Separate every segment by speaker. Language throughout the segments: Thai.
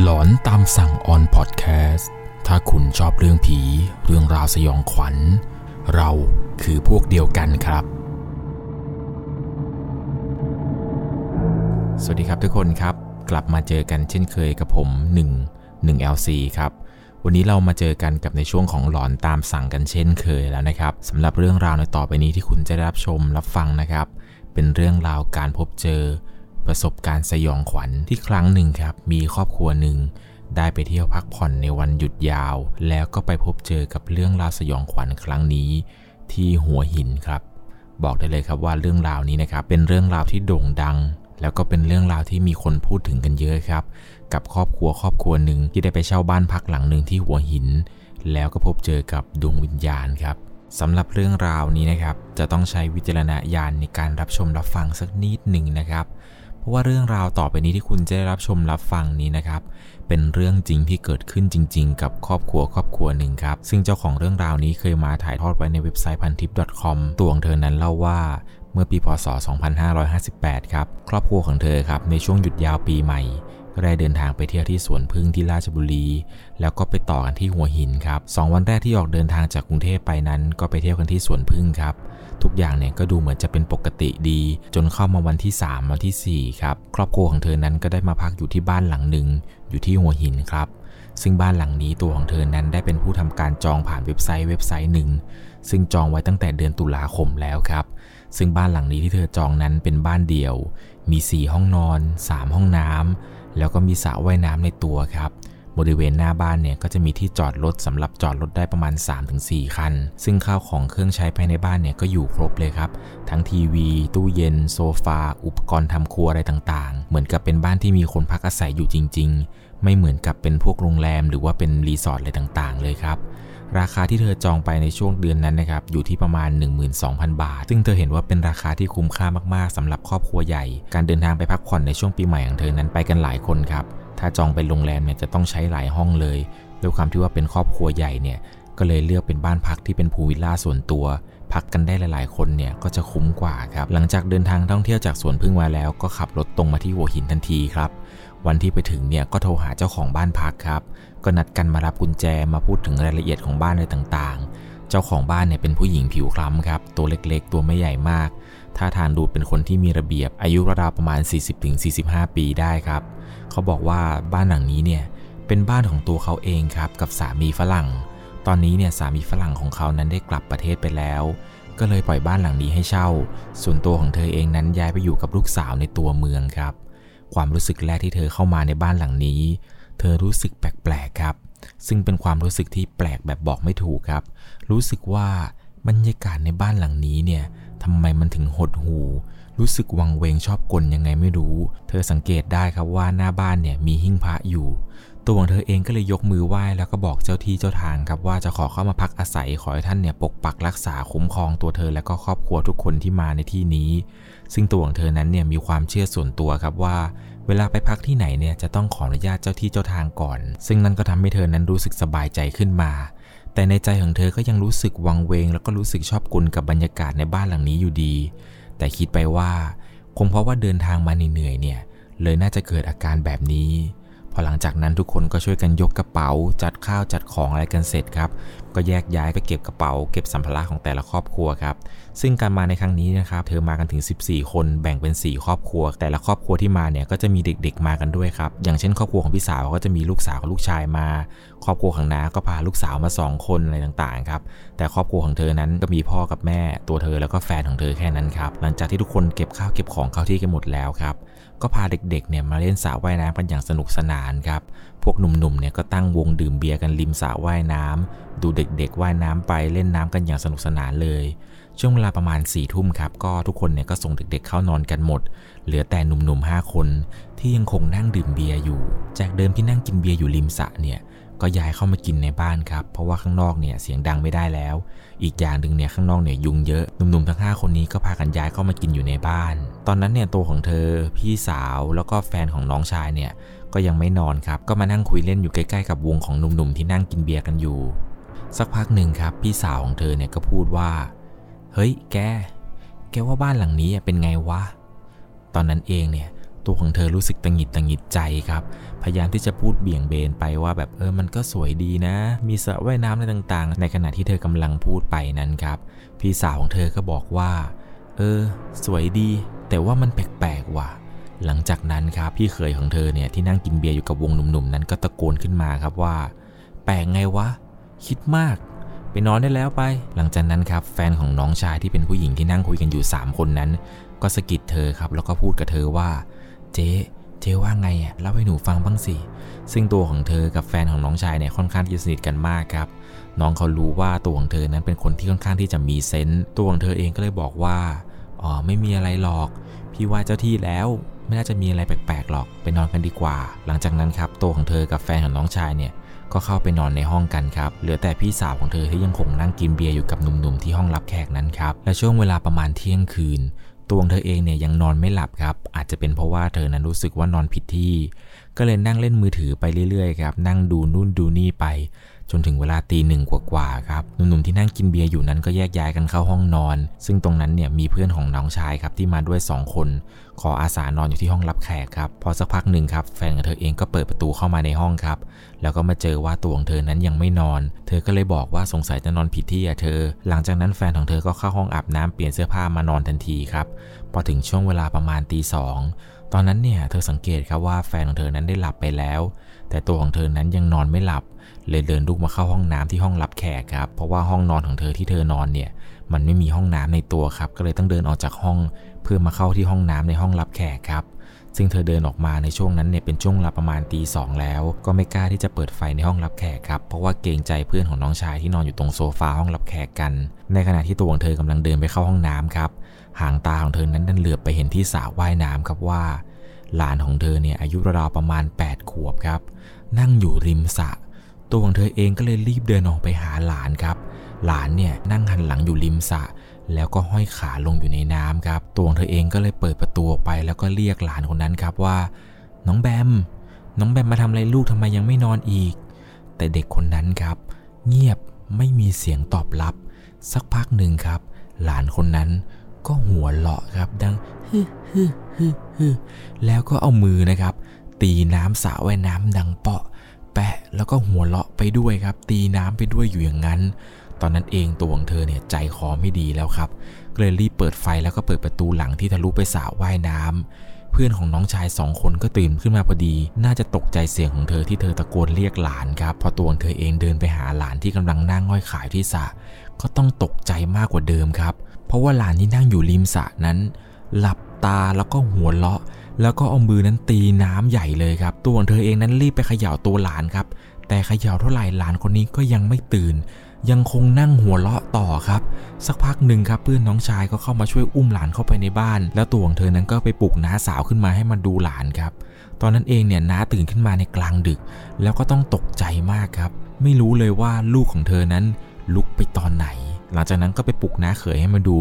Speaker 1: หลอนตามสั่งออนพอดแคสต์ ถ้าคุณชอบเรื่องผี เรื่องราวสยองขวัญ เราคือพวกเดียวกันครับ สวัสดีครับทุกคนครับ กลับมาเจอกันเช่นเคยกับผม 1 1 LC ครับ วันนี้เรามาเจอกันกับในช่วงของหลอนตามสั่งกันเช่นเคยแล้วนะครับสำหรับเรื่องราวในต่อไปนี้ที่คุณจะได้รับชมรับฟังนะครับ เป็นเรื่องราวการพบเจอ ประสบการณ์สยองขวัญที่ครั้งหนึ่งครับ มีครอบครัวหนึ่งได้ไปเที่ยวพักผ่อนในวันหยุดยาว แล้วก็ไปพบเจอกับเรื่องราวสยองขวัญครั้งนี้ ที่หัวหินครับ บอกได้เลยครับว่าเรื่องราวนี้นะครับเป็นเรื่องราวที่โด่งดัง แล้วก็เป็นเรื่องราวที่มีคนพูดถึงกันเยอะครับ กับครอบครัวครอบครัวหนึ่งที่ได้ไปเช่าบ้านพักหลังหนึ่งที่หัวหิน แล้วก็พบเจอกับดวงวิญญาณครับสำหรับเรื่องราวนี้นะครับ จะต้องใช้วิจารณญาณในการรับชมรับฟังสักนิดหนึ่งนะครับ เพราะว่าเรื่องราวต่อไปนี้ที่คุณจะได้รับชมรับฟังนี้นะครับ เป็นเรื่องจริงที่เกิดขึ้นจริง ๆ กับครอบครัวครอบครัวหนึ่งครับ ซึ่งเจ้าของเรื่องราวนี้เคยมาถ่ายทอดไว้ในเว็บไซต์พันทิป .com ตัวของเธอนั้นเล่าว่าเมื่อปีพศ 2558 ครับ ครอบครัวของเธอครับในช่วงหยุดยาวปีใหม่ ก็ได้เดินทางไปเที่ยวที่สวนพึ่งที่ราชบุรี แล้วก็ไปต่อกันที่หัวหินครับสองวันแรกที่ออกเดินทางจากกรุงเทพไปนั้น ก็ไปเที่ยวกันที่สวนพึ่งครับ ทุกอย่างเนี่ยก็ดูเหมือนจะเป็นปกติดี จนเข้ามาวันที่ 3 วันที่ 4 ครับ ครอบครัวของเธอนั้นก็ได้มาพักอยู่ที่บ้านหลังหนึ่งอยู่ที่หัวหินครับ ซึ่งบ้านหลังนี้ตัวของเธอนั้นได้เป็นผู้ทำการจองผ่านเว็บไซต์เว็บไซต์หนึ่งซึ่งจองไว้ตั้งแต่เดือนตุลาคมแล้วครับ ซึ่งบ้านหลังนี้ที่เธอจองนั้นเป็นบ้านเดี่ยว มี 4 ห้องนอน 3 ห้องน้ำ แล้วก็มีสระว่ายน้ำในตัวครับ บริเวณหน้าบ้านเนี่ยก็จะมีที่จอดรถสำหรับจอดรถได้ประมาณ 3-4 คัน ซึ่งข้าวของเครื่องใช้ภายในบ้านเนี่ยก็อยู่ครบเลยครับ ทั้งทีวี ตู้เย็น โซฟา อุปกรณ์ทำครัวอะไรต่างๆ เหมือนกับเป็นบ้านที่มีคนพักอาศัยอยู่จริง ๆ ไม่เหมือนกับเป็นพวกโรงแรมหรือว่าเป็นรีสอร์ทอะไรต่างๆ เลยครับ ราคาที่เธอจองไปในช่วงเดือนนั้นนะครับอยู่ที่ประมาณ 12,000 บาท ซึ่งเธอเห็นว่าเป็นราคาที่คุ้มค่ามากๆสำหรับครอบครัวใหญ่ การเดินทางไปพักผ่อนในช่วงปีใหม่ของเธอนั้นไปกันหลายคนครับ ถ้าจองเป็นโรงแรมเนี่ยจะต้องใช้หลายห้องเลยด้วยความที่ว่าเป็นครอบครัวใหญ่เนี่ยก็เลยเลือกเป็นบ้านพักที่เป็นพูลวิลล่าส่วนตัว พักกันได้หลาย ๆ คนเนี่ยก็จะคุ้มกว่าครับ หลังจากเดินทางท่องเที่ยวจากสวนพึ่งมาแล้วก็ขับรถตรงมาที่หัวหินทันทีครับ วันที่ไปถึงเนี่ยก็โทรหาเจ้าของบ้านพักครับ ก็นัดกันมารับกุญแจมาพูดถึงรายละเอียดของบ้านอะไรต่างๆ เจ้าของบ้านเนี่ยเป็นผู้หญิงผิวคล้ำครับ ตัวเล็กๆ ตัวไม่ใหญ่มาก ท่าทางดูเป็นคนที่มีระเบียบ อายุราวๆประมาณ 40-45 ปีได้ครับ เขาบอกว่าบ้านหลังนี้เนี่ยเป็นบ้านของตัวเขาเองครับกับสามีฝรั่ง ตอนนี้เนี่ยสามีฝรั่งของเขานั้นได้กลับประเทศไปแล้ว ก็เลยปล่อยบ้านหลังนี้ให้เช่า ส่วนตัวของเธอเองนั้นย้ายไปอยู่กับลูกสาวในตัวเมืองครับ ความรู้สึกแรกที่เธอเข้ามาในบ้านหลังนี้ เธอรู้สึกแปลกๆครับ ซึ่งเป็นความรู้สึกที่แปลกแบบบอกไม่ถูกครับ รู้สึกว่าบรรยากาศในบ้านหลังนี้เนี่ยทำไมมันถึงหดหูรู้สึกวังเวงชอบกลยังไงไม่รู้ เธอสังเกตได้ครับว่าหน้าบ้านเนี่ยมีหิ้งพระอยู่ ตัวของเธอเองก็เลยยกมือไหว้แล้วก็บอกเจ้าที่เจ้าทางครับว่าจะขอเข้ามาพักอาศัยขอให้ท่านเนี่ยปกปักรักษาคุ้มครองตัวเธอและก็ครอบครัวทุกคนที่มาในที่นี้ ซึ่งตัวของเธอนั้นเนี่ยมีความเชื่อส่วนตัวครับว่า เวลาไปพักที่ไหนเนี่ยจะต้องขออนุญาตเจ้าที่เจ้าทางก่อน ซึ่งนั่นก็ทำให้เธอนั้นรู้สึกสบายใจขึ้นมา แต่ในใจของเธอก็ยังรู้สึกวังเวง แล้วก็รู้สึกชอบกุลกับบรรยากาศในบ้านหลังนี้อยู่ดี แต่คิดไปว่า คงเพราะว่าเดินทางมาเหนื่อยเนี่ยเลยน่าจะเกิดอาการแบบนี้ พอหลังจากนั้นทุกคนก็ช่วยกันยกกระเป๋า จัดข้าวจัดของอะไรกันเสร็จครับ ก็แยกย้ายไปเก็บกระเป๋า เก็บสัมภาระของแต่ละครอบครัวครับ ซึ่งการมาในครั้งนี้นะครับ เธอมากันถึง 14 คนแบ่งเป็น 4 ครอบครัว แต่ละครอบครัวที่มาเนี่ยก็จะมีเด็กๆมากันด้วยครับ อย่างเช่น ครอบครัวของพี่สาวก็จะมีลูกสาวกับลูกชายมา ครอบครัวของน้าก็พาลูกสาวมา 2 คนอะไรต่างๆครับ แต่ครอบครัวของเธอนั้นก็มีพ่อกับแม่ ตัวเธอแล้วก็แฟนของเธอแค่นั้นครับ หลังจากที่ทุกคนเก็บข้าวเก็บของเข้าที่กันหมดแล้วครับ ก็พาเด็กๆเนี่ยมาเล่นสระว่ายน้ำกันอย่างสนุกสนานครับ พวกหนุ่มๆเนี่ยก็ตั้งวงดื่มเบียร์กันริมสระว่ายน้ำดูเด็กๆว่ายน้ำไปเล่นน้ำกันอย่างสนุกสนานเลย ช่วงเวลาประมาณ4ี่ทุ่มครับก็ทุกคนเนี่ยก็ส่งเด็กๆเข้านอนกันหมด เหลือแต่หนุ่มๆ5คนที่ยังคงนั่งดื่มเบียร์อยู่ จากเดิมที่นั่งกินเบียร์อยู่ริมสระเนี่ย ก็ย้ายเข้ามากินในบ้านครับ เพราะว่าข้างนอกเนี่ยเสียงดังไม่ได้แล้ว อีกอย่างหนึ่งเนี่ยข้างนอกเนี่ยยุงเยอะ หนุ่มๆทั้ง 5 คนนี้ก็พากันย้ายเข้ามากินอยู่ในบ้าน ตอนนั้นเนี่ยตัวของเธอ พี่สาวแล้วก็แฟนของน้องชายเนี่ยก็ยังไม่นอนครับ ก็มานั่งคุยเล่นอยู่ใกล้ๆกับวงของหนุ่มๆที่นั่งกินเบียร์กันอยู่ สักพักหนึ่งครับพี่สาวของเธอเนี่ยก็พูดว่า เฮ้ย แก แกว่าบ้านหลังนี้เป็นไงวะ ตอนนั้นเองเนี่ย ตัวของเธอรู้สึกตังหิดตังหิดใจครับ พยายามที่จะพูดเบี่ยงเบนไปว่าแบบเออมันก็สวยดีนะ มีสระว่ายน้ำอะไรต่างๆ ในขณะที่เธอกำลังพูดไปนั้นครับ พี่สาวของเธอก็บอกว่า เออ สวยดี แต่ว่ามันแปลกๆว่ะ หลังจากนั้นครับพี่เขยของเธอเนี่ยที่นั่งกินเบียร์อยู่กับวงหนุ่มๆนั้นก็ตะโกนขึ้นมาครับว่า แปลกไงวะ คิดมากไปนอนได้แล้วไป หลังจากนั้นครับแฟนของน้องชายที่เป็นผู้หญิงที่นั่งคุยกันอยู่ 3 คนนั้น ก็สะกิดเธอครับ แล้วก็พูดกับเธอว่า เจ๊เจ๊ว่าไงอะเล่าให้หนูฟังบ้างสิ ซึ่งตัวของเธอกับแฟนของน้องชายเนี่ยค่อนข้างที่จะสนิทกันมากครับ น้องเขารู้ว่าตัวของเธอนั้นเป็นคนที่ค่อนข้างที่จะมีเซนต์ตัวของเธอเองก็เลยบอกว่าอ๋อไม่มีอะไรหรอก พี่ว่าเจ้าที่แล้วไม่น่าจะมีอะไรแปลกๆหรอกไปนอนกันดีกว่า หลังจากนั้นครับตัวของเธอกับแฟนของน้องชายเนี่ยก็เข้าไปนอนในห้องกันครับ เหลือแต่พี่สาวของเธอที่ยังคงนั่งกินเบียร์อยู่กับหนุ่มๆที่ห้องรับแขกนั้นครับ และช่วงเวลาประมาณเที่ยงคืน ตัวของเธอเองเนี่ยยังนอนไม่หลับครับ อาจจะเป็นเพราะว่าเธอนั้นรู้สึกว่านอนผิดที่ ก็เลยนั่งเล่นมือถือไปเรื่อยๆครับ นั่งดูนู่นดูนี่ไป จนถึงเวลาตีหนึ่งกว่าๆครับหนุ่มๆที่นั่งกินเบียร์อยู่นั้นก็แยกย้ายกันเข้าห้องนอน ซึ่งตรงนั้นเนี่ยมีเพื่อนของน้องชายครับที่มาด้วย 2 คน ขออาสานอนอยู่ที่ห้องรับแขกครับพอสักพักหนึ่งครับแฟนของเธอเองก็เปิดประตูเข้ามาในห้องครับแล้วก็มาเจอว่าตัวของเธอนั้นยังไม่นอน เธอก็เลยบอกว่าสงสัยจะนอนผิดที่อะเธอ หลังจากนั้นแฟนของเธอก็เข้าห้องอาบน้ำเปลี่ยนเสื้อผ้ามานอนทันทีครับพอถึงช่วงเวลาประมาณตีสองตอนนั้นเนี่ยเธอสังเกตครับว่าแฟนของเธอนั้นได้หลับไปแล้ว แต่ตัวของเธอนั้นยังนอนไม่หลับ เลยเดินลุกมาเข้าห้องน้ำที่ห้องรับแขกครับ เพราะว่าห้องนอนของเธอที่เธอนอนเนี่ย มันไม่มีห้องน้ำในตัวครับ ก็เลยต้องเดินออกจากห้องเพื่อมาเข้าที่ห้องน้ำในห้องรับแขกครับ ซึ่งเธอเดินออกมาในช่วงนั้นเนี่ยเป็นช่วงเวลาประมาณตีสองแล้ว ก็ไม่กล้าที่จะเปิดไฟในห้องรับแขกครับ เพราะว่าเกรงใจเพื่อนของน้องชายที่นอนอยู่ตรงโซฟาห้องรับแขกกัน ในขณะที่ตัวของเธอกำลังเดินไปเข้าห้องน้ำครับ หางตาของเธอนั้นดันเหลือบไปเห็นที่สระว่ายน้ำครับว่า หลานของเธอเนี่ยอายุราวๆประมาณ 8 ขวบครับ นั่งอยู่ริมสระ ตัวของเธอเองก็เลยรีบเดินออกไปหาหลานครับ หลานเนี่ยนั่งหันหลังอยู่ริมสระแล้วก็ห้อยขาลงอยู่ในน้ำครับ ตัวของเธอเองก็เลยเปิดประตูออกไป แล้วก็เรียกหลานคนนั้นครับว่า น้องแบม น้องแบมมาทำอะไรลูกทำไมยังไม่นอนอีก แต่เด็กคนนั้นครับ เงียบไม่มีเสียงตอบรับ สักพักหนึ่งครับ หลานคนนั้นก็หัวเราะครับดังฮึฮึฮึฮึแล้วก็เอามือนะครับ ตีน้ำสระว่ายน้ำดังเปาะ แปะแล้วก็หัวเราะไปด้วยครับ ตีน้ำไปด้วยอยู่อย่างนั้น ตอนนั้นเองตัวของเธอเนี่ยใจคอไม่ดีแล้วครับเลยรีบเปิดไฟแล้วก็เปิดประตูหลังที่ทะลุไปสระว่ายน้ำเพื่อนของน้องชายสองคนก็ตื่นขึ้นมาพอดี น่าจะตกใจเสียงของเธอที่เธอตะโกนเรียกหลานครับพอตัวของเธอเองเดินไปหาหลานที่กำลังนั่งง่อยขายที่สระก็ต้องตกใจมากกว่าเดิมครับ เพราะว่าหลานที่นั่งอยู่ริมสระนั้น หลับตาแล้วก็หัวเราะ แล้วก็เอามือนั้นตีน้ำใหญ่เลยครับ ตัวของเธอเองนั้นรีบไปเขย่าตัวหลานครับ แต่เขย่าเท่าไหร่หลานคนนี้ก็ยังไม่ตื่น ยังคงนั่งหัวเราะต่อครับ สักพักหนึ่งครับเพื่อนน้องชายก็เข้ามาช่วยอุ้มหลานเข้าไปในบ้าน แล้วตัวของเธอนั้นก็ไปปลุกน้าสาวขึ้นมาให้มาดูหลานครับ ตอนนั้นเองเนี่ยน้าตื่นขึ้นมาในกลางดึก แล้วก็ต้องตกใจมากครับ ไม่รู้เลยว่าลูกของเธอนั้นลุกไปตอนไหน หลังจากนั้นก็ไปปลุกน้าเขยให้มาดู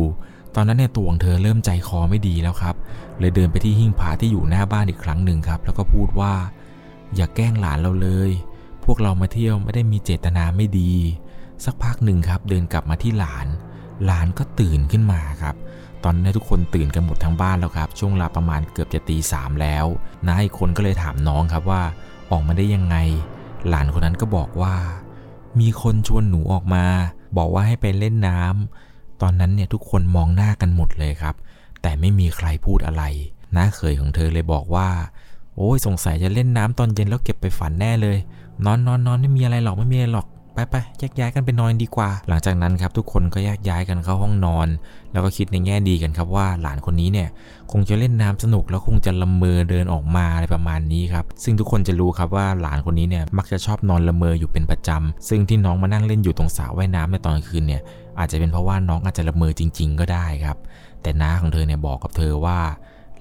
Speaker 1: ตอนนั้นเนี่ยตัวของเธอเริ่มใจคอไม่ดีแล้วครับ เลยเดินไปที่หิ้งผาที่อยู่หน้าบ้านอีกครั้งหนึ่งครับ แล้วก็พูดว่า อย่าแกล้งหลานเราเลย พวกเรามาเที่ยวไม่ได้มีเจตนาไม่ดี สักพักหนึ่งครับ เดินกลับมาที่หลาน หลานก็ตื่นขึ้นมาครับ ตอนนี้ทุกคนตื่นกันหมดทั้งบ้านแล้วครับ ช่วงเวลาประมาณเกือบจะตีสามแล้วน้าอีคนก็เลยถามน้องครับว่า ออกมาได้ยังไง หลานคนนั้นก็บอกว่า มีคนชวนหนูออกมา บอกว่าให้ไปเล่นน้ำ ตอนนั้นเนี่ยทุกคนมองหน้ากันหมดเลยครับ แต่ไม่มีใครพูดอะไรน้าเขยของเธอเลยบอกว่า โอ้ยสงสัยจะเล่นน้ำตอนเย็นแล้วเก็บไปฝันแน่เลย นอนนอนนอนไม่มีอะไรหรอกไม่มีอะไรหรอก ไปไปแยกย้ายกันไปนอนดีกว่า หลังจากนั้นครับทุกคนก็แยกย้ายกันเข้าห้องนอน แล้วก็คิดในแง่ดีกันครับว่าหลานคนนี้เนี่ยคงจะเล่นน้ำสนุกแล้วคงจะละเมอเดินออกมาอะไรประมาณนี้ครับ ซึ่งทุกคนจะรู้ครับว่าหลานคนนี้เนี่ยมักจะชอบนอนละเมออยู่เป็นประจำซึ่งที่น้องมานั่งเล่นอยู่ตรงสระว่ายน้ำในตอนคืนเนี่ยอาจจะเป็นเพราะว่าน้องอาจจะละเมอจริง ๆ ก็ได้ครับ แต่น้าของเธอเนี่ยบอกกับเธอว่า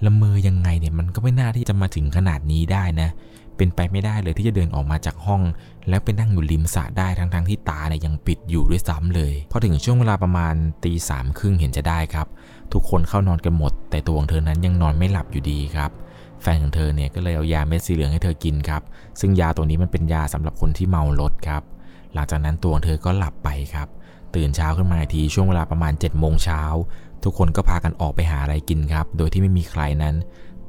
Speaker 1: ละเมอยังไงเนี่ยมันก็ไม่น่าที่จะมาถึงขนาดนี้ได้นะเเป็นไปไม่ได้เลยที่จะเดินออกมาจากห้อง แล้วไปนั่งอยู่ริมสระได้ทั้งๆทที่ตาเนี่ยยังปิดอยู่ด้วยซ้ำเลยพอถึงช่วงเวลาประมาณตีสามครึ่งเห็นจะได้ครับ ทุกคนเข้านอนกันหมด แต่ตัวของเธอนั้นยังนอนไม่หลับอยู่ดีครับแฟนของเธอเนี่ยก็เลยเอายาเม็ดสีเหลืองให้เธอกินครับ ซึ่งยาตัวนี้มันเป็นยาสำหรับคนที่เมารถครับ หลังจากนั้นตัวของเธอก็หลับไปครับ ตื่นเช้าขึ้นมาทีช่วงเวลาประมาณ7จ็ดโมงเช้าทุกคนก็พากันออกไปหาอะไรกินครับ โดยที่ไม่มีใครนั้น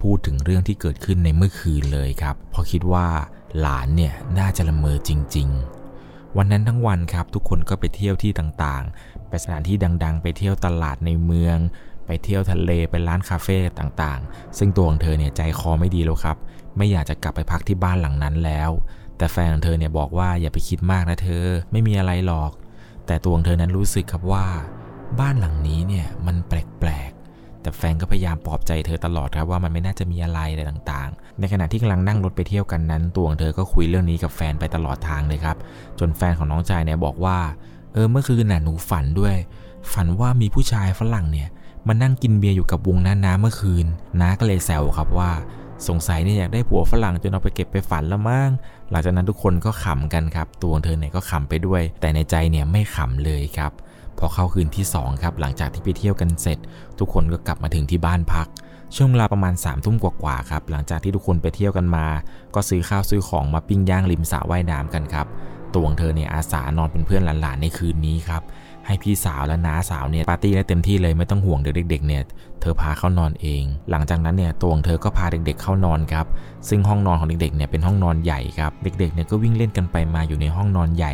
Speaker 1: พูดถึงเรื่องที่เกิดขึ้นในเมื่อคืนเลยครับ เพราะคิดว่าหลานเนี่ยน่าจะละเมอจริง ๆ วันนั้นทั้งวันครับทุกคนก็ไปเที่ยวที่ต่างๆ ไปสถานที่ดัง ๆ ไปเที่ยวตลาดในเมือง ไปเที่ยวทะเลไปร้านคาเฟ่ต่างๆ ซึ่งตัวของเธอเนี่ยใจคอไม่ดีแล้วครับ ไม่อยากจะกลับไปพักที่บ้านหลังนั้นแล้ว แต่แฟนของเธอเนี่ยบอกว่าอย่าไปคิดมากนะเธอไม่มีอะไรหรอก แต่ตัวของเธอนั้นรู้สึกครับว่า บ้านหลังนี้เนี่ยมันแปลกๆ แต่แฟนก็พยายามปลอบใจเธอตลอดครับว่ามันไม่น่าจะมีอะไรอะไรต่างๆ ในขณะที่กำลังนั่งรถไปเที่ยวกันนั้นตัวของเธอก็คุยเรื่องนี้กับแฟนไปตลอดทางเลยครับ จนแฟนของน้องชายเนี่ยบอกว่า เออเมื่อคืนน่ะหนูฝันด้วย ฝันว่ามีผู้ชายฝรั่งเนี่ยมานั่งกินเบียร์อยู่กับวงน้าน้าเมื่อคืนน้าก็เลยแซวครับว่าสงสัยเนี่ยอยากได้ผัวฝรั่งจนเอาไปเก็บไปฝันแล้วมั้ง หลังจากนั้นทุกคนก็ขำกันครับ ตัวของเธอเนี่ยก็ขำไปด้วย แต่ในใจเนี่ยไม่ขำเลยครับ พอเข้าคืนที่2ครับหลังจากที่ไปเที่ยวกันเสร็จ ทุกคนก็กลับมาถึงที่บ้านพัก ช่วงเวลาประมาณ3ามทุ่มกว่าๆครับหลังจากที่ทุกคนไปเที่ยวกันมา ก็ซื้อข้าวซื้อของมาปิ้งย่างริมสระว่ายน้ำกันครับตวงเธอเนี่ยอาสานอนเป็นเพื่อนหลานๆในคืนนี้ครับให้พี่สาวและน้าสาวเนี่ยปาร์ตี้ได้เต็มที่เลยไม่ต้องห่วงเด็กๆเนี่ยเธอพาเข้านอนเอง หลังจากนั้นเนี่ยตวงเธอก็พาเด็กๆเข้านอนครับซึ่งห้องนอนของเด็กๆเนี่ยเป็นห้องนอนใหญ่ครับเด็กๆเนี่ยก็วิ่งเล่นกันไปมาอยู่ในห้องนอนใหญ่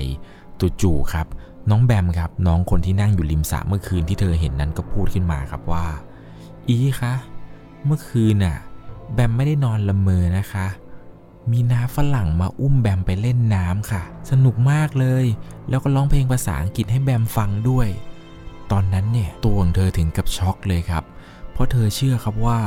Speaker 1: จู่ๆครับ น้องแบมครับ น้องคนที่นั่งอยู่ริมสระเมื่อคืนที่เธอเห็นนั้นก็พูดขึ้นมาครับว่า อีคะเมื่อคืนน่ะ แบมไม่ได้นอนละเมอนะคะ มีน้าฝรั่งมาอุ้มแบมไปเล่นน้ำค่ะ สนุกมากเลย แล้วก็ร้องเพลงภาษาอังกฤษให้แบมฟังด้วย ตอนนั้นเนี่ยตัวของเธอถึงกับช็อกเลยครับ เพราะเธอเชื่อครับว่า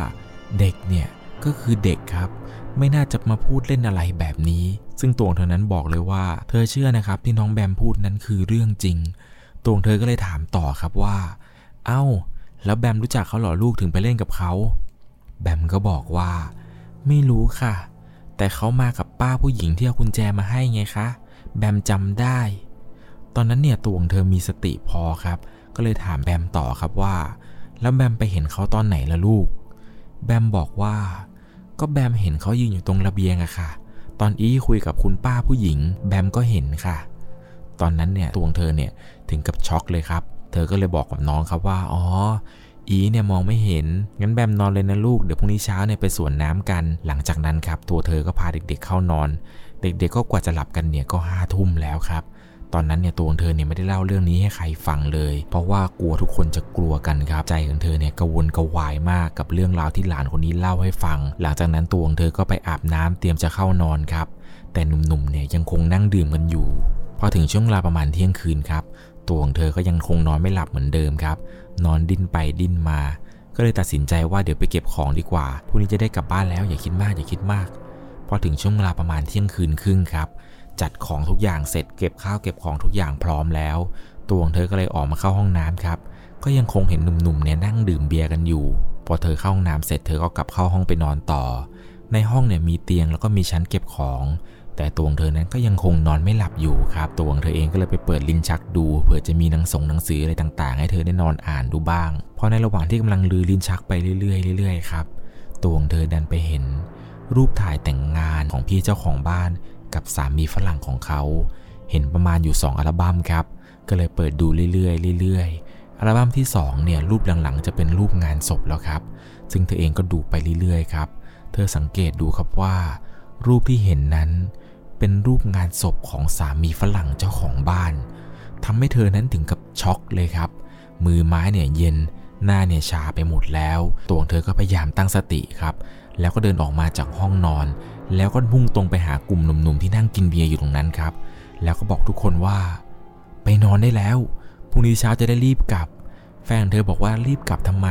Speaker 1: เด็กเนี่ย ก็คือเด็กครับ ไม่น่าจะมาพูดเล่นอะไรแบบนี้ ซึ่งตวงเธอนั้นบอกเลยว่า เธอเชื่อนะครับที่น้องแบมพูดนั้นคือเรื่องจริงตวงเธอก็เลยถามต่อครับว่า เอ้า แล้วแบมรู้จักเขาหรอลูกถึงไปเล่นกับเขา แบมก็บอกว่า ไม่รู้ค่ะ แต่เขามากับป้าผู้หญิงที่เอากุญแจมาให้ไงคะ แบมจำได้ ตอนนั้นเนี่ยตวงเธอมีสติพอครับ ก็เลยถามแบมต่อครับว่า แล้วแบมไปเห็นเขาตอนไหนล่ะลูก แบมบอกว่า ก็แบมเห็นเขายืนอยู่ตรงระเบียงอะค่ะ ตอนอี้คุยกับคุณป้าผู้หญิง แบมก็เห็นค่ะ ตอนนั้นเนี่ยตัวของเธอเนี่ยถึงกับช็อกเลยครับ เธอก็เลยบอกกับน้องครับว่า อ๋อ อีเนี่ยมองไม่เห็น งั้นแบมนอนเลยนะลูก เดี๋ยวพรุ่งนี้เช้าเนี่ยไปสวนน้ำกัน หลังจากนั้นครับ ตัวเธอก็พาเด็กๆเข้านอน เด็กๆก็กว่าจะหลับกันเนี่ยก็ห้าทุ่มแล้วครับ ตอนนั้นเนี่ยตัวของเธอเนี่ยไม่ได้เล่าเรื่องนี้ให้ใครฟังเลย เพราะว่ากลัวทุกคนจะกลัวกันครับใจของเธอเนี่ยกระวนกวายมากกับเรื่องราวที่หลานคนนี้เล่าให้ฟัง หลังจากนั้นตัวของเธอก็ไปอาบน้ำเตรียมจะเข้านอนครับ แต่หนุ่มๆเนี่ยยังคงนั่งดื่มกันอยู่พอถึงช่วงเวลาประมาณเที่ยงคืนครับตัวของเธอก็ยังคงนอนไม่หลับเหมือนเดิมครับ นอนดิ้นไปดิ้นมา ก็เลยตัดสินใจว่าเดี๋ยวไปเก็บของดีกว่าพรุ่งนี้จะได้กลับบ้านแล้วอย่าคิดมากอย่าคิดมากพอถึงช่วงเวลาประมาณเที่ยงคืนครึ่งครับ จัดของทุกอย่างเสร็จเก็บข้าวเก็บของทุกอย่างพร้อมแล้วตัวของเธอก็เลยออกมาเข้าห้องน้ำครับ ก็ยังคงเห็นหนุ่มๆเนี่ยนั่งดื่มเบียร์กันอยู่ พอเธอเข้าห้องน้ำเสร็จเธอก็กลับเข้าห้องไปนอนต่อ ในห้องเนี่ยมีเตียงแล้วก็มีชั้นเก็บของ แต่ตัวของเธอนั้นก็ยังคงนอนไม่หลับอยู่ครับตัวของเธอเองก็เลยไปเปิดลิ้นชักดูเผื่อจะมีหนังสงหนังสืออะไรต่าง ๆ ให้เธอได้นอนอ่านดูบ้างพราะในระหว่างที่กำลังลือลิ้นชักไปเรื่อยๆเรื่อยๆครับตัวของเธอดันไปเห็นรูปถ่ายแต่งงานของพี่เจ้าของบ้าน กับสามีฝรั่งของเขา เห็นประมาณอยู่ 2 อัลบั้มครับ ก็เลยเปิดดูเรื่อยๆเรื่อยๆอัลบั้มที่2เนี่ยรูปหลังๆจะเป็นรูปงานศพแล้วครับ ซึ่งเธอเองก็ดูไปเรื่อยๆครับ เธอสังเกตดูครับว่า รูปที่เห็นนั้น เป็นรูปงานศพของสามีฝรั่งเจ้าของบ้านทำให้เธอนั้นถึงกับช็อกเลยครับ มือไม้เนี่ยเย็น หน้าเนี่ยชาไปหมดแล้ว ตัวของเธอก็พยายามตั้งสติครับ แล้วก็เดินออกมาจากห้องนอน แล้วก็มุ่งตรงไปหากลุ่มหนุ่มๆที่นั่งกินเบียร์อยู่ตรงนั้นครับ แล้วก็บอกทุกคนว่า ไปนอนได้แล้ว พรุ่งนี้เช้าจะได้รีบกลับ แฟนของเธอบอกว่ารีบกลับทำไม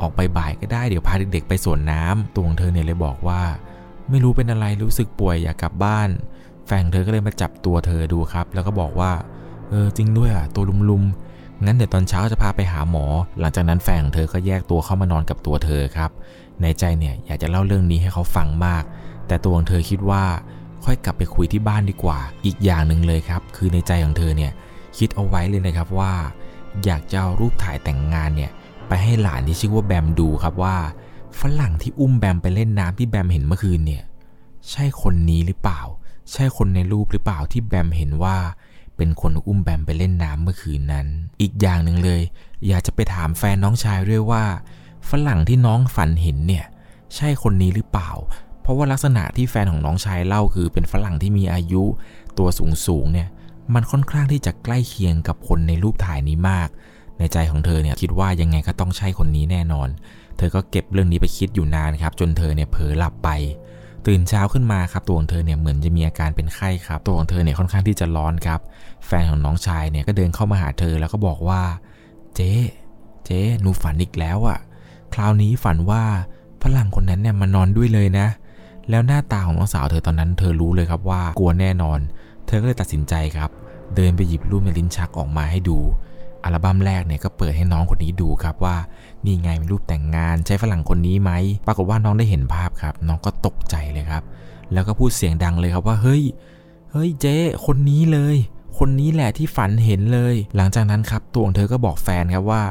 Speaker 1: ออกไปบ่ายก็ได้เดี๋ยวพาเด็กๆไปสวนน้ำตัวของเธอเนี่ยเลยบอกว่า ไม่รู้เป็นอะไรรู้สึกป่วยอยากกลับบ้าน แฟนของเธอก็เลยมาจับตัวเธอดูครับ แล้วก็บอกว่า เออจริงด้วยอะตัวลุมๆ งั้นเดี๋ยวตอนเช้าจะพาไปหาหมอ หลังจากนั้นแฟนของเธอก็แยกตัวเข้ามานอนกับตัวเธอครับ ในใจเนี่ยอยากจะเล่าเรื่องนี้ให้เขาฟังมาก แต่ตัวของเธอคิดว่า ค่อยกลับไปคุยที่บ้านดีกว่า อีกอย่างหนึ่งเลยครับ คือในใจของเธอเนี่ยคิดเอาไว้เลยนะครับว่า อยากจะเอารูปถ่ายแต่งงานเนี่ยไปให้หลานที่ชื่อว่าแบมดูครับว่า ฝรั่งที่อุ้มแบมไปเล่นน้ำที่แบมเห็นเมื่อคืนเนี่ย ใช่คนนี้หรือเปล่า ใช่คนในรูปหรือเปล่าที่แบมเห็นว่า เป็นคนอุ้มแบมไปเล่นน้ำเมื่อคืนนั้น อีกอย่างหนึ่งเลย อยากจะไปถามแฟนน้องชายด้วยว่า ฝรั่งที่น้องฝันเห็นเนี่ย ใช่คนนี้หรือเปล่า เพราะว่าลักษณะที่แฟนของน้องชายเล่าคือเป็นฝรั่งที่มีอายุ ตัวสูงสูงเนี่ย มันค่อนข้างที่จะใกล้เคียงกับคนในรูปถ่ายนี้มาก ในใจของเธอเนี่ยคิดว่ายังไงก็ต้องใช่คนนี้แน่นอน เธอก็เก็บเรื่องนี้ไปคิดอยู่นานครับ จนเธอเนี่ยเผลอหลับไป ตื่นเช้าขึ้นมาครับตัวของเธอเนี่ยเหมือนจะมีอาการเป็นไข้ครับ ตัวของเธอเนี่ยค่อนข้างที่จะร้อนครับ แฟนของน้องชายเนี่ยก็เดินเข้ามาหาเธอแล้วก็บอกว่า เจ๊เจ๊หนูฝันอีกแล้วอะ่ะ คราวนี้ฝันว่าฝรั่งคนนั้นเนี่ยมานอนด้วยเลยนะ แล้วหน้าตาของน้องสาวเธอตอนนั้น เธอรู้เลยครับว่ากลัวแน่นอน เธอก็เลยตัดสินใจครับ เดินไปหยิบรูปในลิ้นชักออกมาให้ดูอัลบั้มแรกเนี่ยก็เปิดให้น้องคนนี้ดูครับว่า นี่ไงเป็นรูปแต่งงานใช่ฝรั่งคนนี้ไหมปรากฏว่าน้องได้เห็นภาพครับ น้องก็ตกใจเลยครับ แล้วก็พูดเสียงดังเลยครับว่าเฮ้ยเฮ้ยเจ๊คนนี้เลย คนนี้แหละที่ฝันเห็นเลย หลังจากนั้นครับตัวของเธอก็บอกแฟนครับว่า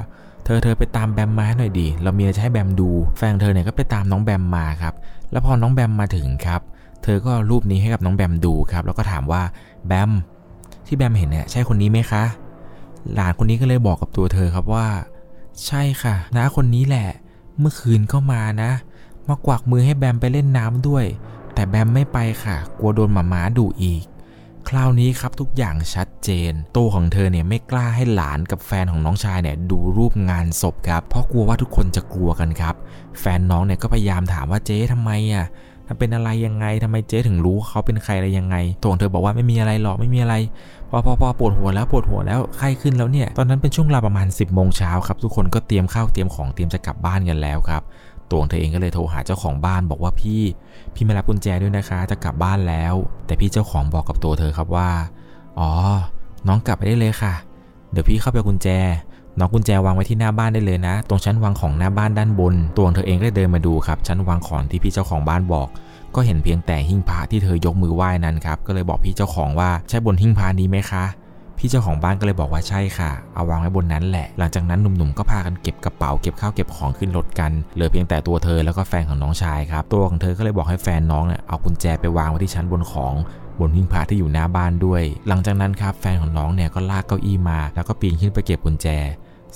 Speaker 1: เธอเธอไปตามแบมมาให้หน่อยดีเรามีอะไรจะให้แบมดู แฟนเธอเนี่ยก็ไปตามน้องแบมมาครับ แล้วพอน้องแบมมาถึงครับ เธอก็รูปนี้ให้กับน้องแบมดูครับ แล้วก็ถามว่าแบมที่แบมเห็นเนี่ยใช่คนนี้ไหมคะ หลานคนนี้ก็เลยบอกกับตัวเธอครับว่า ใช่ค่ะน้าคนนี้แหละ เมื่อคืนก็มานะ มากวักมือให้แบมไปเล่นน้ำด้วย แต่แบมไม่ไปค่ะ กลัวโดนหมาม้าดุอีก คราวนี้ครับทุกอย่างชัดเจน ตัวของเธอเนี่ยไม่กล้าให้หลานกับแฟนของน้องชายเนี่ยดูรูปงานศพครับ เพราะกลัวว่าทุกคนจะกลัวกันครับ แฟนน้องเนี่ยก็พยายามถามว่าเจ๊ทำไมอะ ถ้าเป็นอะไรยังไงทำไมเจ๊ถึงรู้เขาเป็นใครอะไรยังไงตัวของเธอบอกว่าไม่มีอะไรหรอกไม่มีอะไรพอพอพอปวดหัวแล้วปวดหัวแล้วไข้ขึ้นแล้วเนี่ยตอนนั้นเป็นช่วงเวลาประมาณ 10บโมงเช้าครับทุกคนก็เตรียมข้าวเตรียมของเตรียมจะกลับบ้านกันแล้วครับตัวของเธอเองก็เลยโทรหาเจ้าของบ้านบอกว่าพี่ พี่มารับกุญแจด้วยนะคะ จะกลับบ้านแล้ว แต่พี่เจ้าของบอกกับตัวเธอครับว่า อ๋อ น้องกลับไปได้เลยค่ะ เดี๋ยวพี่เข้าไปกุญแจ น้องกุญแจวางไว้ที่หน้าบ้านได้เลยนะ ตรงชั้นวางของหน้าบ้านด้านบน ตัวเธอเองก็เดินมาดูครับ ชั้นวางของที่พี่เจ้าของบ้านบอก ก็เห็นเพียงแต่หิ้งพระที่เธอยกมือไหว้นั้นครับ ก็เลยบอกพี่เจ้าของว่าใช่บนหิ้งพระนี้ไหมคะ พี่เจ้าของบ้านก็เลยบอกว่าใช่ค่ะ เอาวางไว้บนนั้นแหละ หลังจากนั้นหนุ่มๆก็พากันเก็บกระเป๋าเก็บข้าวเก็บของขึ้นรถกัน เหลือเพียงแต่ตัวเธอแล้วก็แฟนของน้องชายครับ ตัวของเธอก็เลยบอกให้แฟนน้องเนี่ยเอากุญแจไปวางไว้ที่ชั้นบนของบนหิ้งพระที่อยู่หน้าบ้านด้วย หลังจากนั้นครับแฟนของน้องเนี่ยก็ลากเก้าอี้มา แล้วก็ปีนขึ้นไปเก็บกุญแจ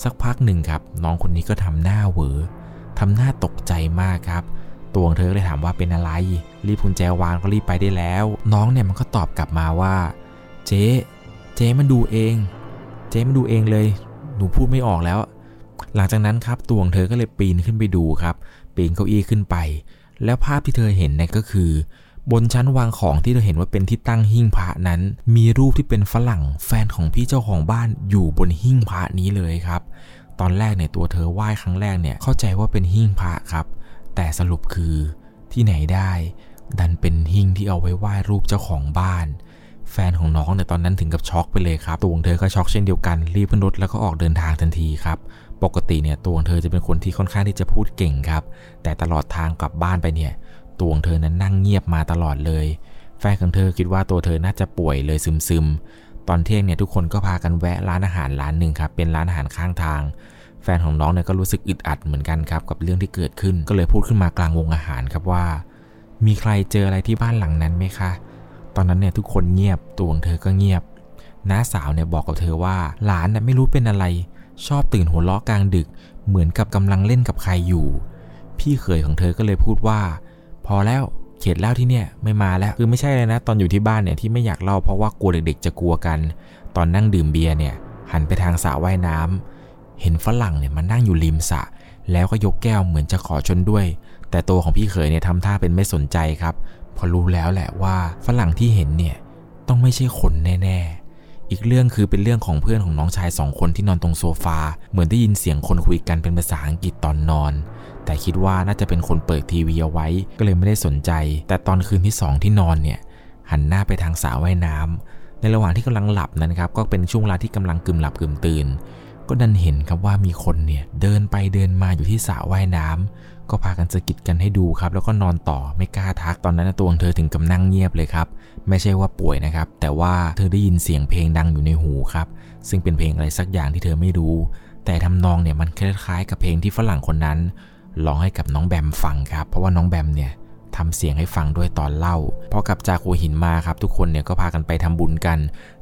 Speaker 1: สักพักหนึ่งครับ น้องคนนี้ก็ทำหน้าเหวอทำหน้าตกใจมากครับ ตัวของเธอเลยถามว่าเป็นอะไร รีบกุญแจวางก็รีบไปได้แล้ว น้องเนี่ยมันก็ตอบกลับมาว่า เจ๊เจ๊มันดูเอง เจ๊มันดูเองเลย หนูพูดไม่ออกแล้ว หลังจากนั้นครับตัวของเธอก็เลยปีนขึ้นไปดูครับ ปีนเก้าอี้ขึ้นไป แล้วภาพที่เธอเห็นเนี่ยก็คือ บนชั้นวางของที่เธอเห็นว่าเป็นที่ตั้งหิ้งพระนั้น มีรูปที่เป็นฝรั่งแฟนของพี่เจ้าของบ้านอยู่บนหิ้งพระนี้เลยครับ ตอนแรกเนี่ยตัวเธอไหว้ครั้งแรกเนี่ยเข้าใจว่าเป็นหิ้งพระครับ แต่สรุปคือที่ไหนได้ ดันเป็นหิ้งที่เอาไว้ไหว้รูปเจ้าของบ้าน แฟนของน้องเนี่ยตอนนั้นถึงกับช็อกไปเลยครับตัวของเธอก็ช็อกเช่นเดียวกันรีบขึ้นรถแล้วก็ออกเดินทางทันทีครับปกติเนี่ยตัวของเธอจะเป็นคนที่ค่อนข้างที่จะพูดเก่งครับ แต่ตลอดทางกลับบ้านไปเนี่ย ตัวของเธอนั้นนั่งเงียบมาตลอดเลย แฟนของเธอคิดว่าตัวเธอน่าจะป่วยเลยซึมๆ ตอนเที่ยงเนี่ยทุกคนก็พากันแวะร้านอาหารร้านหนึ่งครับ เป็นร้านอาหารข้างทาง แฟนของน้องเนี่ยก็รู้สึกอึดอัดเหมือนกันครับกับเรื่องที่เกิดขึ้น ก็เลยพูดขึ้นมากลางวงอาหารครับว่า มีใครเจออะไรที่บ้านหลังนั้นไหมคะ ตอนนั้นเนี่ยทุกคนเงียบ ตัวของเธอก็เงียบ น้าสาวเนี่ยบอกกับเธอว่า หลานน่ะไม่รู้เป็นอะไร ชอบตื่นหัวเราะกลางดึก เหมือนกับกำลังเล่นกับใครอยู่ พี่เขยของเธอก็เลยพูดว่า พอแล้วเขตเล่าที่เนี่ยไม่มาแล้วคือไม่ใช่เลยนะ ตอนอยู่ที่บ้านเนี่ยที่ไม่อยากเล่าเพราะว่ากลัวเด็กๆจะกลัวกัน ตอนนั่งดื่มเบียร์เนี่ย หันไปทางสระว่ายน้ำเห็นฝรั่งเนี่ยมันนั่งอยู่ริมสระแล้วก็ยกแก้วเหมือนจะขอชนด้วย แต่ตัวของพี่เขยเนี่ยทำท่าเป็นไม่สนใจครับ พอรู้แล้วแหละว่าฝรั่งที่เห็นเนี่ยต้องไม่ใช่คนแน่ๆ อีกเรื่องคือเป็นเรื่องของเพื่อนของน้องชายสองคนที่นอนตรงโซฟา เหมือนได้ยินเสียงคนคุยกันเป็นภาษาอังกฤษตอนนอน แต่คิดว่าน่าจะเป็นคนเปิดทีวีเอาไว้ ก็เลยไม่ได้สนใจ แต่ตอนคืนที่สองที่นอนเนี่ย หันหน้าไปทางสระว่ายน้ำในระหว่างที่กำลังหลับนั้นครับ ก็เป็นช่วงเวลาที่กำลังกึ่มหลับกึ่มตื่น ก็ดันเห็นครับว่ามีคนเนี่ยเดินไปเดินมาอยู่ที่สระว่ายน้ำ ก็พากันสะกิดกันให้ดูครับ แล้วก็นอนต่อไม่กล้าทักตอนนั้นตัวของเธอถึงกับนั่งเงียบเลยครับ ไม่ใช่ว่าป่วยนะครับ แต่ว่าเธอได้ยินเสียงเพลงดังอยู่ในหูครับ ซึ่งเป็นเพลงอะไรสักอย่างที่เธอไม่รู้ แต่ทำนองเนี่ยมันคล้ายๆ กับเพลงที่ฝรั่งคนนั้นร้องให้กับน้องแบมฟังครับ เพราะว่าน้องแบมเนี่ยทำเสียงให้ฟังด้วยตอนเล่า พอกลับจากหัวหินมาครับ ทุกคนเนี่ยก็พากันไปทำบุญกัน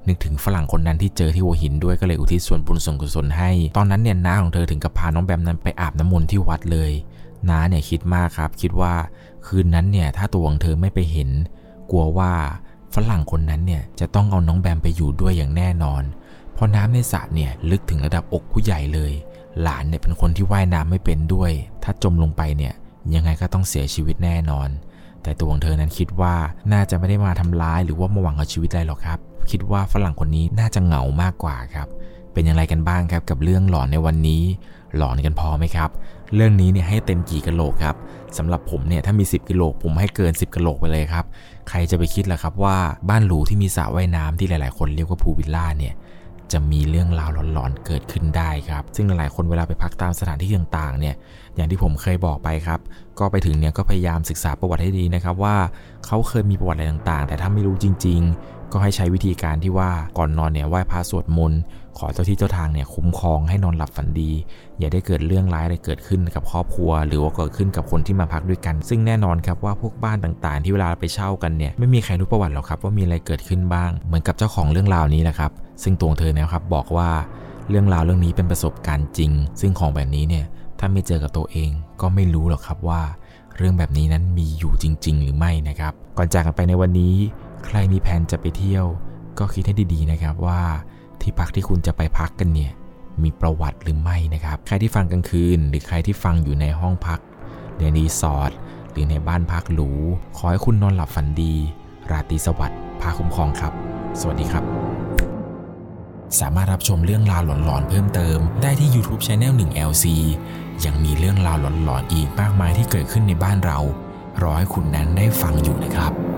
Speaker 1: นึกถึงฝรั่งคนนั้นที่เจอที่หัวหินด้วยก็เลยอุทิศส่วนบุญส่วนกุศลให้ ตอนนั้นเนี่ยน้าของเธอถึงกับพาน้องแบมนั้นไปอาบน้ำมนต์ที่วัดเลย น้าเนี่ยคิดมากครับ คิดว่าคืนนั้นเนี่ยถ้าตัวของเธอไม่ไปเห็น กลัวว่าฝรั่งคนนั้นเนี่ยจะต้องเอาน้องแบมไปอยู่ด้วยอย่างแน่นอน เพราะน้ำในสระเนี่ยลึกถึงระดับอกผู้ใหญ่เลย หลานเนี่ยเป็นคนที่ว่ายน้ำไม่เป็นด้วย ถ้าจมลงไปเนี่ยยังไงก็ต้องเสียชีวิตแน่นอน แต่ตัวของเธอนั้นคิดว่าน่าจะไม่ได้มาทำร้ายหรือว่ามาหวังเอาชีวิตอะไรหรอกครับ คิดว่าฝรั่งคนนี้น่าจะเหงามากกว่าครับ เป็นอย่างไรกันบ้างครับกับเรื่องหลอนในวันนี้ หลอนกันพอไหมครับ เรื่องนี้เนี่ยให้เต็มกี่กะโหลกครับสำหรับผมเนี่ยถ้ามี 10กิโลผมให้เกิน 10กะโหลกไปเลยครับ ใครจะไปคิดล่ะครับว่าบ้านหรูที่มีสระว่ายน้ำที่หลาย ๆ คนเรียกว่าพูลวิลล่าเนี่ยจะมีเรื่องราวหลอนๆเกิดขึ้นได้ครับ ซึ่งหลายๆคนเวลาไปพักตามสถานที่ต่างๆ เนี่ย อย่างที่ผมเคยบอกไปครับ ก็ไปถึงเนี่ยก็พยายามศึกษาประวัติให้ดีนะครับว่าเขาเคยมีประวัติอะไรต่างๆ แต่ถ้าไม่รู้จริงก็ให้ใช้วิธีการที่ว่าก่อนนอนเนี่ยไหว้พระสวดมนต์ขอเจ้าที่เจ้าทางเนี่ยคุ้มครองให้นอนหลับฝันดี อย่าได้เกิดเรื่องร้ายอะไรเกิดขึ้นกับครอบครัว หรือว่าเกิดขึ้นกับคนที่มาพักด้วยกัน ซึ่งแน่นอนครับว่าพวกบ้านต่างๆ ที่เวลาไปเช่ากันเนี่ยไม่มีใครรู้ประวัติหรอกครับว่ามีอะไรเกิดขึ้นบ้าง เหมือนกับเจ้าของเรื่องราวนี้แหละครับ ซึ่งตัวเธอเนี่ยครับบอกว่าเรื่องราวเรื่องนี้เป็นประสบการณ์จริง ซึ่งของแบบนี้เนี่ยถ้าไม่เจอกับตัวเองก็ไม่รู้หรอกครับว่า เรื่องแบบนี้นั้นมีอยู่จริง ๆ หรือไม่นะครับ ก่อนจากกันไปในวันนี้ ใครมีแผนจะไปเที่ยว ก็คิดให้ดีๆนะครับว่าที่พักที่คุณจะไปพักกันเนี่ยมีประวัติหรือไม่นะครับ ใครที่ฟังกลางคืน หรือใครที่ฟังอยู่ในห้องพักในรีสอร์ทหรือในบ้านพักหรู ขอให้คุณนอนหลับฝันดี ราตรีสวัสดิ์พาคุ้มครองครับ สวัสดีครับ สามารถรับชมเรื่องราวหลอนๆเพิ่มเติม ได้ที่ YouTube Channel 1 LC ยังมีเรื่องราวหลอนๆอีกมากมายที่เกิดขึ้นในบ้านเรา รอให้คุณนั้นได้ฟังอยู่นะครับ